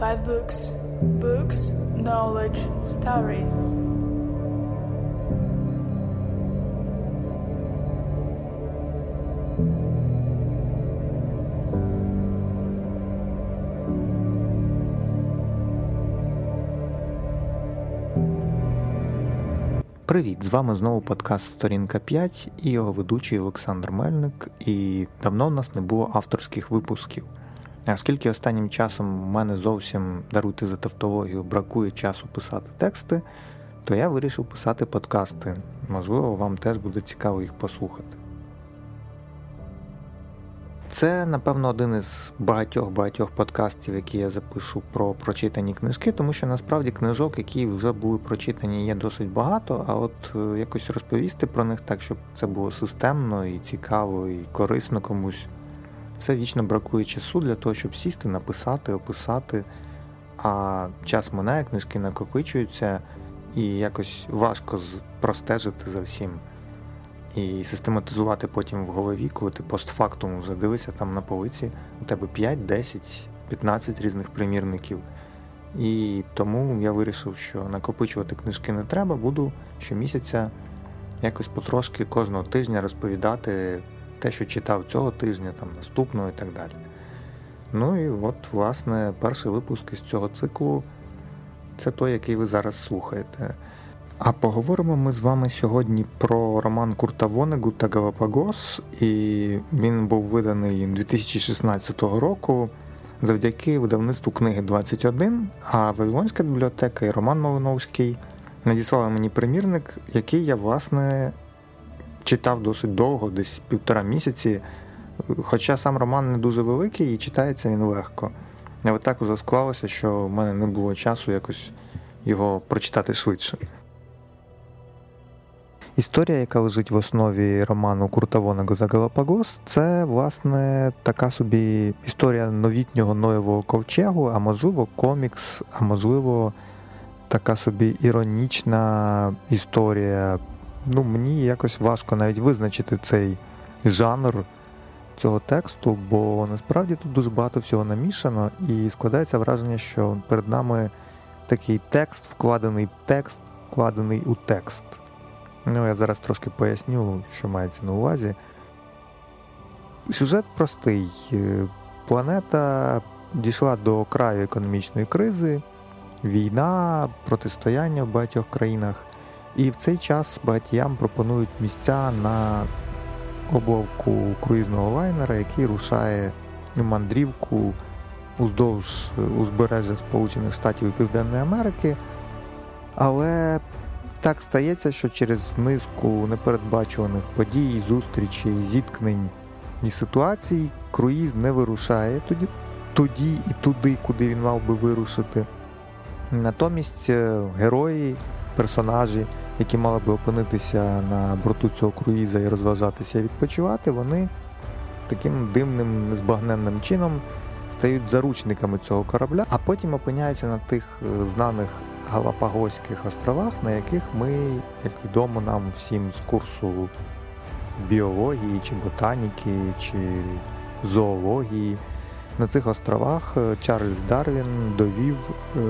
Five books. Books, knowledge, stories. Привіт! З вами знову подкаст Сторінка 5 і його ведучий Олександр Мельник. І давно в нас не було авторських випусків. Оскільки останнім часом у мене зовсім даруйте за тавтологію бракує часу писати тексти, то я вирішив писати подкасти. Можливо, вам теж буде цікаво їх послухати. Це, напевно, один із багатьох-багатьох подкастів, які я запишу про прочитані книжки, тому що насправді книжок, які вже були прочитані, є досить багато, а от е, якось розповісти про них так, щоб це було системно і цікаво, і корисно комусь. Все вічно бракує часу для того, щоб сісти, написати, описати, а час минає, книжки накопичуються, і якось важко простежити за всім і систематизувати потім в голові, коли ти постфактум вже дивишся там на полиці, у тебе 5, 10, 15 різних примірників. І тому я вирішив, що накопичувати книжки не треба, буду щомісяця якось потрошки кожного тижня розповідати те, що читав цього тижня, там наступного і так далі. Ну і от, власне, перший випуск із цього циклу це той, який ви зараз слухаєте. А поговоримо ми з вами сьогодні про роман Курта Вонегу та Галапагос, і він був виданий 2016 року завдяки видавництву книги 21, а Вавилонська бібліотека і Роман Малиновський надіслали мені примірник, який я, власне, читав досить довго, десь півтора місяці. Хоча сам роман не дуже великий і читається він легко. Але так уже склалося, що в мене не було часу якось його прочитати швидше. Історія, яка лежить в основі роману Курта Вонегу за Галапагос, це власне така собі історія новітнього Ноєвого ковчегу, а можливо, комікс, а можливо, така собі іронічна історія. Ну, Мені якось важко навіть визначити цей жанр цього тексту, бо насправді тут дуже багато всього намішано, і складається враження, що перед нами такий текст, вкладений в текст, вкладений у текст. Ну, я зараз трошки поясню, що мається на увазі. Сюжет простий. Е, планета дійшла до краю економічної кризи, війна, протистояння в багатьох країнах. І в цей час багатіям пропонують місця на обловку круїзного лайнера, який рушає в мандрівку уздовж узбережжя Сполучених Штатів і Південної Америки. Але так стається, що через низку непередбачуваних подій, зустрічей, зіткнень і ситуацій круїз не вирушає тоді, тоді і туди, куди він мав би вирушити. Натомість е, герої, персонажі, які мали би опинитися на борту цього круїза і розважатися і відпочивати, вони таким дивним, незбагненним чином стають заручниками цього корабля, а потім опиняються на тих е, знаних Галапагоських островах, на яких ми, як відомо нам всім з курсу біології, чи ботаніки, чи зоології, на цих островах е, Чарльз Дарвін довів е,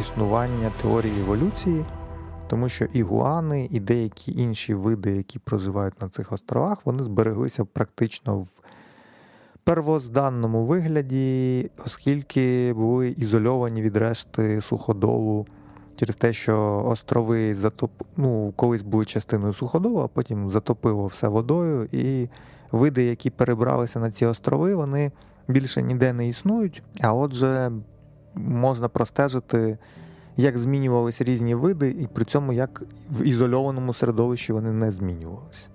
існування теорії еволюції, тому що ігуани і деякі інші види, які проживають на цих островах, вони збереглися практично в первозданному вигляді, оскільки були ізольовані від решти суходолу через те, що острови затоп... ну, колись були частиною суходолу, а потім затопило все водою, і види, які перебралися на ці острови, вони більше ніде не існують. А отже, можна простежити, як змінювалися різні види, і при цьому як в ізольованому середовищі вони не змінювалися.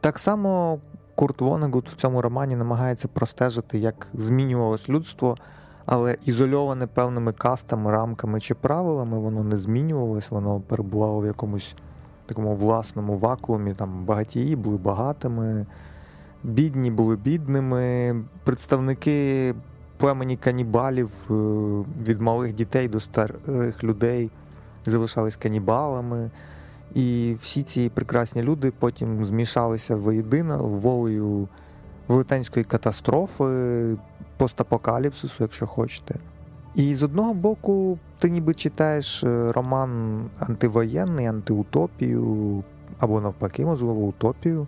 Так само Курт Вонегут в цьому романі намагається простежити, як змінювалось людство але ізольоване певними кастами, рамками чи правилами, воно не змінювалось, воно перебувало в якомусь такому власному вакуумі. Там багатії були багатими, бідні були бідними, представники племені канібалів е, від малих дітей до старих людей залишались канібалами. І всі ці прекрасні люди потім змішалися воєдино волею велетенської катастрофи, постапокаліпсису, якщо хочете. І з одного боку, ти ніби читаєш е, роман антивоєнний, антиутопію, або навпаки, можливо, утопію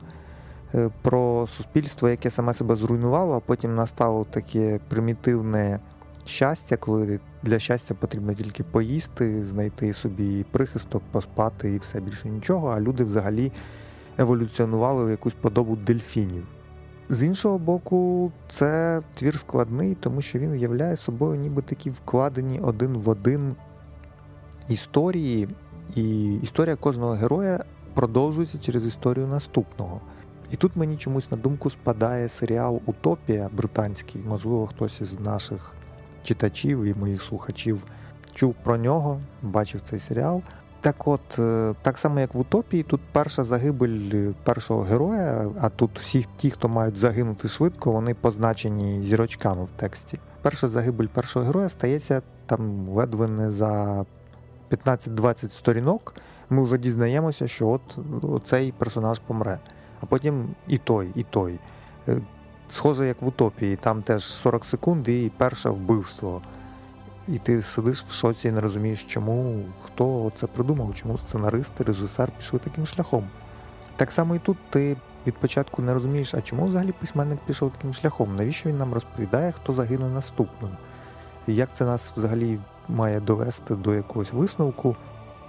про суспільство, яке саме себе зруйнувало, а потім настало таке примітивне щастя, коли для щастя потрібно тільки поїсти, знайти собі прихисток, поспати і все більше нічого, а люди взагалі еволюціонували в якусь подобу дельфінів. З іншого боку, це твір складний, тому що він являє собою ніби такі вкладені один в один історії, і історія кожного героя продовжується через історію наступного. І тут мені чомусь на думку спадає серіал Утопія британський, можливо, хтось із наших читачів і моїх слухачів чув про нього, бачив цей серіал. Так от, е, так само як в Утопії, тут перша загибель першого героя, а тут всі ті, хто мають загинути швидко, вони позначені зірочками в тексті. Перша загибель першого героя стається там ледве не за 15-20 сторінок. Ми вже дізнаємося, що от цей персонаж помре. А потім і той, і той. Е, схоже, як в Утопії, там теж 40 секунд і перше вбивство. І ти сидиш в шоці і не розумієш, чому, хто це придумав, чому сценаристи, режисер пішли таким шляхом. Так само і тут ти від початку не розумієш, а чому взагалі письменник пішов таким шляхом? Навіщо він нам розповідає, хто загине наступним? І як це нас взагалі має довести до якогось висновку?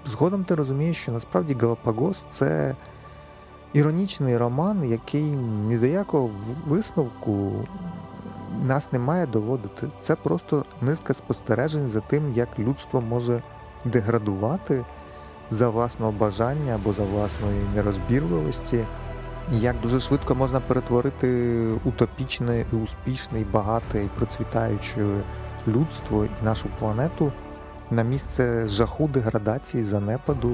Згодом ти розумієш, що насправді Галапагос це іронічний роман, який ні до якого висновку нас не має доводити. Це просто низка спостережень за тим, як людство може деградувати за власного бажання або за власної нерозбірливості, як дуже швидко можна перетворити утопічне, і успішне, і багате і процвітаюче людство і нашу планету на місце жаху, деградації, занепаду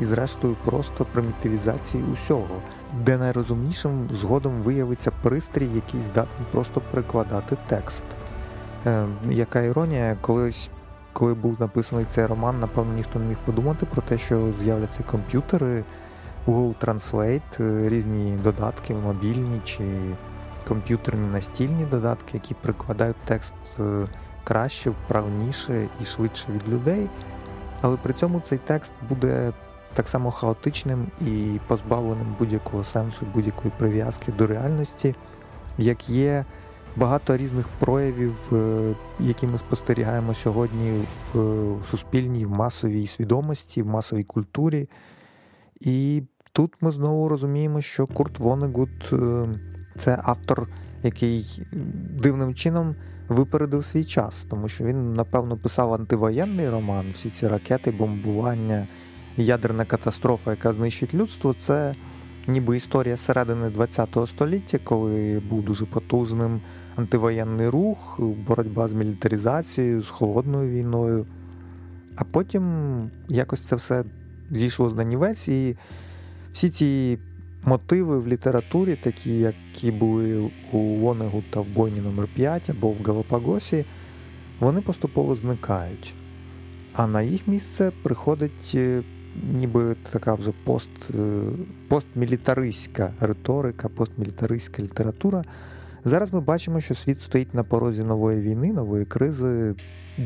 і, зрештою, просто примітивізації усього де найрозумнішим згодом виявиться пристрій, який здатний просто перекладати текст. Е, Яка іронія, колись, коли був написаний цей роман, напевно, ніхто не міг подумати про те, що з'являться комп'ютери, Google Translate, е, різні додатки, мобільні чи комп'ютерні настільні додатки, які прикладають текст е, краще, вправніше і швидше від людей. Але при цьому цей текст буде так само хаотичним і позбавленим будь-якого сенсу, будь-якої прив'язки до реальності, як є багато різних проявів, е, які ми спостерігаємо сьогодні в суспільній, в масовій свідомості, в масовій культурі. І тут ми знову розуміємо, що Курт Вонегут е, це автор, який дивним чином випередив свій час, тому що він, напевно, писав антивоєнний роман, всі ці ракети, бомбування ядерна катастрофа, яка знищить людство, це ніби історія середини ХХ століття, коли був дуже потужним антивоєнний рух, боротьба з мілітаризацією, з холодною війною. А потім якось це все зійшло з нанівець, і всі ці мотиви в літературі, такі, які були у Вонегута в бойні номер 5 або в Галапагосі, вони поступово зникають. А на їх місце приходить е, ніби така вже пост, е, постмілітаристська риторика, постмілітаристська література. Зараз ми бачимо, що світ стоїть на порозі нової війни, нової кризи.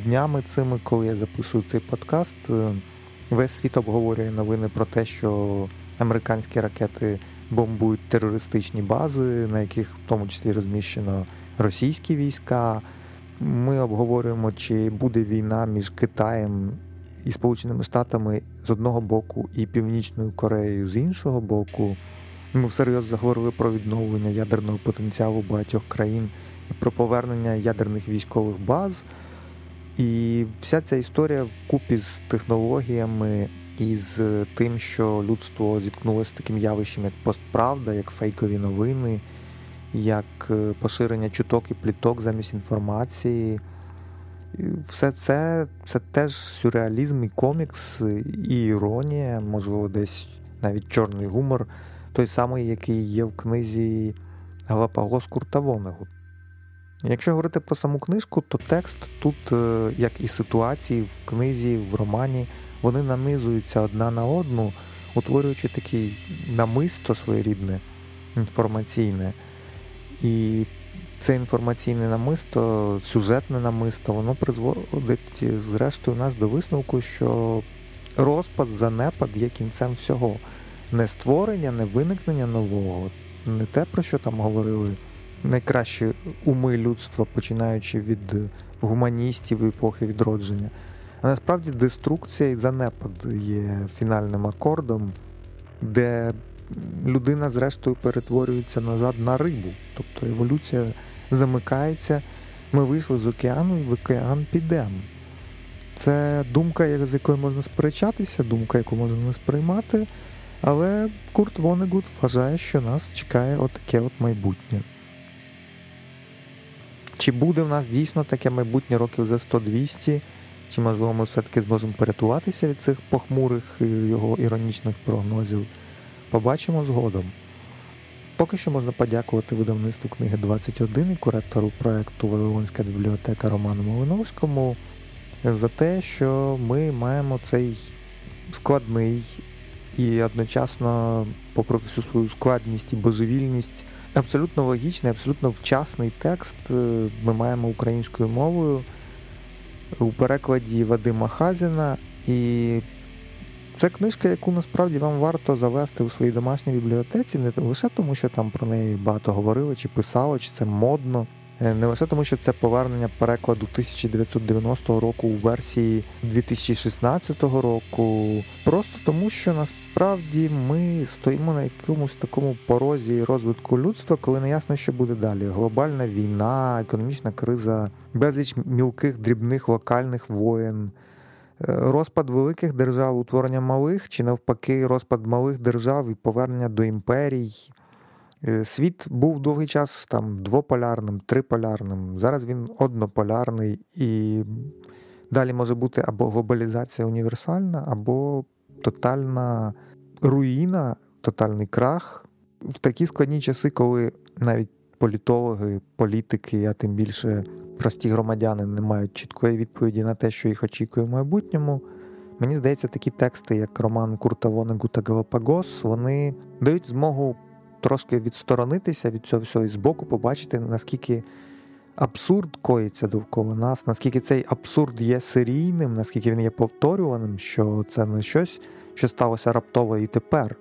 Днями цими, коли я записую цей подкаст, е, весь світ обговорює новини про те, що американські ракети бомбують терористичні бази, на яких в тому числі розміщено російські війська. Ми обговорюємо, чи буде війна між Китаєм і Сполученими Штатами з одного боку і Північною Кореєю з іншого боку. Ми всерйоз заговорили про відновлення ядерного потенціалу багатьох країн і про повернення ядерних військових баз. І вся ця історія вкупі з технологіями і з тим, що людство зіткнулося з таким явищем, як постправда, як фейкові новини, як е, поширення чуток і пліток замість інформації. Все це це теж сюрреалізм і комікс, і іронія, можливо, десь навіть чорний гумор, той самий, який є в книзі Галапагос Курта Вонегу. Якщо говорити про саму книжку, то текст тут, е, як і ситуації в книзі, в романі, вони нанизуються одна на одну, утворюючи такий намисто своєрідне інформаційне. І це інформаційне намисто, сюжетне намисто, воно призводить, зрештою, нас до висновку, що розпад, занепад є кінцем всього. Не створення, не виникнення нового, не те, про що там говорили найкращі уми людства, починаючи від гуманістів епохи відродження. А насправді деструкція і занепад є фінальним акордом, де людина, зрештою, перетворюється назад на рибу. Тобто еволюція замикається. Ми вийшли з океану і в океан підемо. Це думка, з якою можна сперечатися, думка, яку можна не сприймати. Але Курт Вонегут вважає, що нас чекає отаке от майбутнє. Чи буде в нас дійсно таке майбутнє років за 100-200, чи можливо ми все-таки зможемо порятуватися від цих похмурих його іронічних прогнозів? Побачимо згодом. Поки що можна подякувати видавництву книги 21 і куратору проекту Вавилонська бібліотека Роману Малиновському за те, що ми маємо цей складний і одночасно, попри всю свою складність і божевільність, абсолютно логічний, абсолютно вчасний текст е, ми маємо українською мовою у перекладі Вадима Хазіна. І це книжка, яку насправді вам варто завести у своїй домашній бібліотеці, не лише тому, що там про неї багато говорили, чи писало, чи це модно. Е, не лише тому, що це повернення перекладу 1990 року у версії 2016 року, просто тому, що насправді ми стоїмо на якомусь такому порозі розвитку людства, коли не ясно, що буде далі. Глобальна війна, економічна криза, безліч мілких дрібних локальних воєн. Розпад великих держав, утворення малих, чи навпаки, розпад малих держав і повернення до імперій, Е, світ був довгий час там двополярним, триполярним. Зараз він однополярний і далі може бути або глобалізація універсальна, або тотальна руїна, тотальний крах. В такі складні часи, коли навіть політологи, політики, а тим більше прості громадяни не мають чіткої відповіді на те, що їх очікує в майбутньому. Мені здається, такі тексти, як роман Курта Вонегута Галапагос, вони дають змогу трошки відсторонитися від цього всього і збоку побачити, наскільки абсурд коїться довкола нас, наскільки цей абсурд є серійним, наскільки він є повторюваним, що це не щось, що сталося раптово і тепер.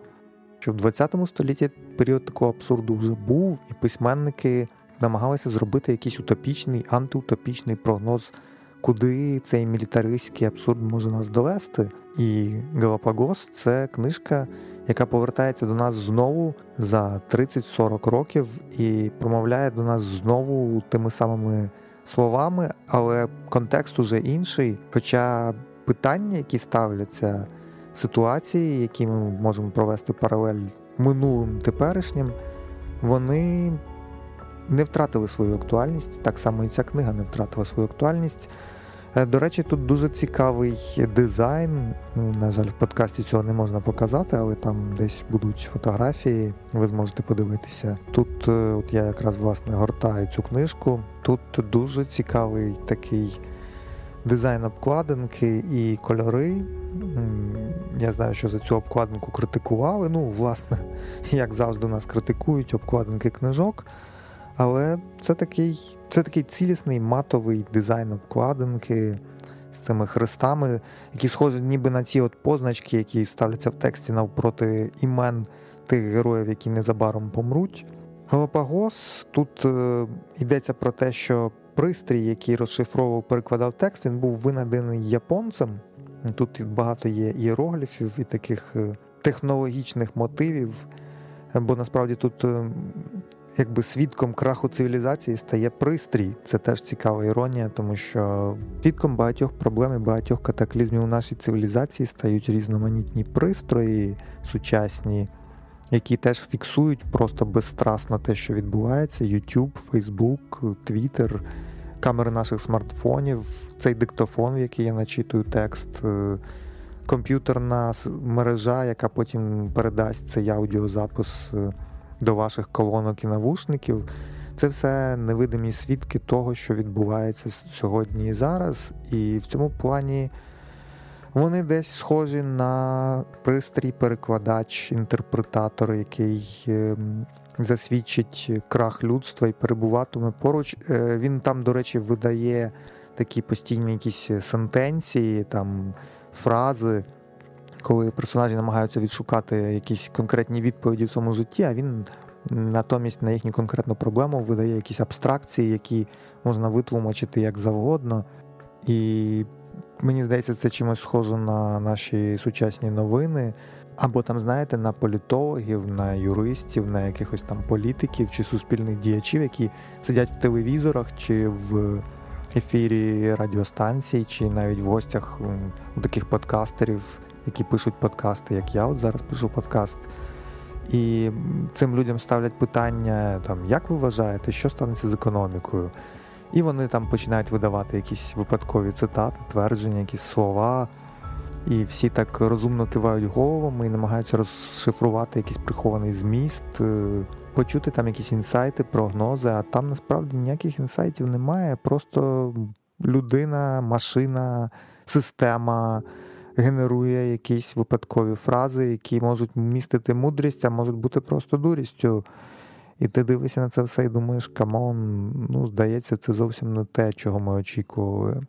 Що в 20 столітті період такого абсурду вже був, і письменники намагалися зробити якийсь утопічний, антиутопічний прогноз, куди цей мілітаристський абсурд може нас довести. І Галапагос це книжка, яка повертається до нас знову за 30-40 років і промовляє до нас знову тими самими словами, але контекст уже інший. Хоча питання, які ставляться, ситуації, які ми можемо провести паралель минулим теперішнім, вони не втратили свою актуальність. Так само і ця книга не втратила свою актуальність. Е, до речі, тут дуже цікавий дизайн. На жаль, в подкасті цього не можна показати, але там десь будуть фотографії, ви зможете подивитися. Тут е, от я якраз власне гортаю цю книжку. Тут дуже цікавий такий дизайн обкладинки і кольори. Я знаю, що за цю обкладинку критикували. Ну, власне, як завжди, нас критикують обкладинки книжок. Але це такий це такий цілісний матовий дизайн обкладинки з цими хрестами, які схожі ніби на ці от позначки, які ставляться в тексті навпроти імен тих героїв, які незабаром помруть. Галапагос тут е, йдеться про те, що пристрій, який розшифровував, перекладав текст, він був винайдений японцем. Тут багато є іерогліфів і таких е, технологічних мотивів. Бо насправді тут е, якби свідком краху цивілізації стає пристрій. Це теж цікава іронія, тому що свідком багатьох проблем і багатьох катаклізмів у нашій цивілізації стають різноманітні пристрої сучасні, які теж фіксують просто безстрастно те, що відбувається: YouTube, Facebook, Twitter, камери наших смартфонів, цей диктофон, в який я начитую текст. Е, комп'ютерна мережа, яка потім передасть цей аудіозапис е, до ваших колонок і навушників. Це все невидимі свідки того, що відбувається сьогодні і зараз. І в цьому плані вони десь схожі на пристрій, перекладач, інтерпретатор, який ем, засвідчить крах людства і перебуватиме поруч. Е, він там, до речі, видає такі постійні якісь сентенції, там фрази, коли персонажі намагаються відшукати якісь конкретні відповіді в своєму житті, а він натомість на їхню конкретну проблему видає якісь абстракції, які можна витлумачити як завгодно. І мені здається, це чимось схоже на наші сучасні новини. Або там, знаєте, на політологів, на юристів, на якихось там політиків чи суспільних діячів, які сидять в телевізорах чи в ефірі радіостанцій, чи навіть в гостях у таких подкастерів, які пишуть подкасти, як я от зараз пишу подкаст. І цим людям ставлять питання, там, як ви вважаєте, що станеться з економікою? І вони там починають видавати якісь випадкові цитати, твердження, якісь слова. І всі так розумно кивають головами і намагаються розшифрувати якийсь прихований зміст, е, почути там якісь інсайти, прогнози, а там насправді ніяких інсайтів немає. Просто людина, машина, система генерує якісь випадкові фрази, які можуть містити мудрість, а можуть бути просто дурістю. І ти дивишся на це все і думаєш, come on, ну, здається, це зовсім не те, чого ми очікували.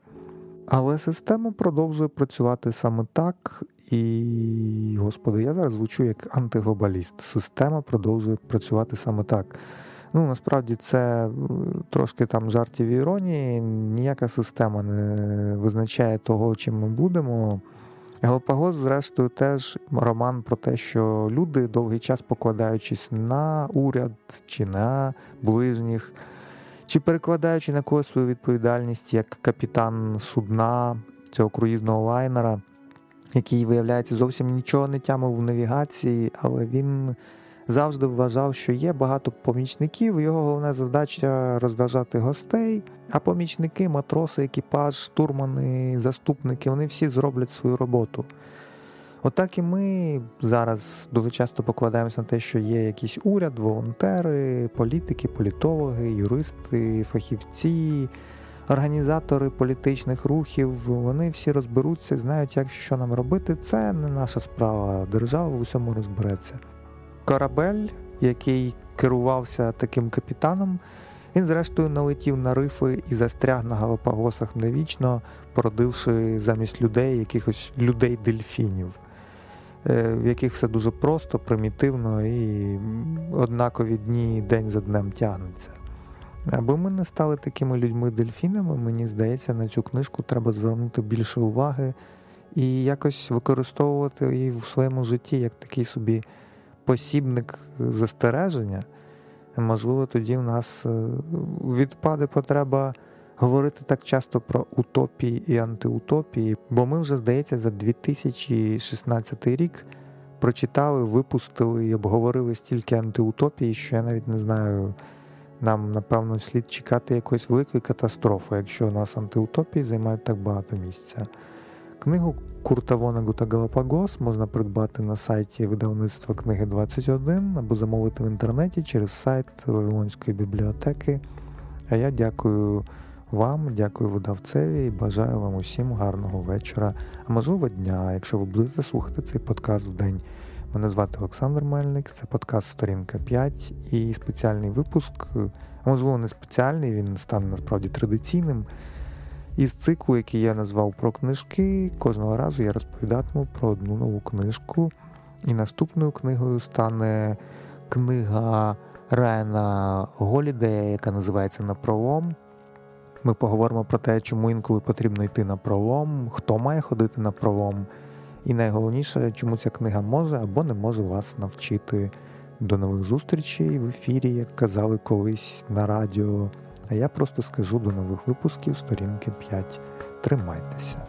Але система продовжує працювати саме так, і, господи, я зараз звучу як антиглобаліст. Система продовжує працювати саме так. Ну, насправді це е, трошки там жартів іронії. Ніяка система не визначає того, чим ми будемо. Галапагос, зрештою, теж роман про те, що люди довгий час покладаючись на уряд чи на ближніх, чи перекладаючи на когось свою відповідальність як капітан судна цього круїзного лайнера, який, виявляється, зовсім нічого не тямив в навігації, але він завжди вважав, що є багато помічників. Його головна задача розважати гостей. А помічники, матроси, екіпаж, штурмани, заступники вони всі зроблять свою роботу. Отак і ми зараз дуже часто покладаємося на те, що є якийсь уряд, волонтери, політики, політологи, юристи, фахівці, організатори політичних рухів. Вони всі розберуться, знають, як що нам робити. Це не наша справа. Держава в усьому розбереться корабель, який керувався таким капітаном, він, зрештою, налетів на рифи і застряг на Галапагосах навічно, породивши замість людей якихось людей-дельфінів, е, в яких все дуже просто, примітивно і однакові дні день за днем тягнуться. Аби ми не стали такими людьми-дельфінами, мені здається, на цю книжку треба звернути більше уваги і якось використовувати її в своєму житті як такий собі посібник застереження, можливо, тоді в нас е, відпаде потреба говорити так часто про утопії і антиутопії, бо ми вже, здається, за 2016 рік прочитали, випустили і обговорили стільки антиутопії, що я навіть не знаю. Нам, напевно, слід чекати якоїсь великої катастрофи, якщо у нас антиутопії займають так багато місця. Книгу Курта Вонегута Галапагос можна придбати на сайті видавництва книги 21 або замовити в інтернеті через сайт Вавилонської бібліотеки. А я дякую вам, дякую видавцеві і бажаю вам усім гарного вечора, а можливо дня, якщо ви будете слухати цей подкаст в день. Мене звати Олександр Мельник, це подкаст Сторінка 5 і спеціальний випуск, а можливо не спеціальний, він стане насправді традиційним. Із циклу, який я назвав про книжки, кожного разу я розповідатиму про одну нову книжку. І наступною книгою стане книга Райана Голідея, яка називається Напролом. Ми поговоримо про те, чому інколи потрібно йти на пролом, хто має ходити на пролом. І найголовніше, чому ця книга може або не може вас навчити до нових зустрічей в ефірі, як казали колись на радіо. А я просто скажу до нових випусків сторінки 5. Тримайтеся.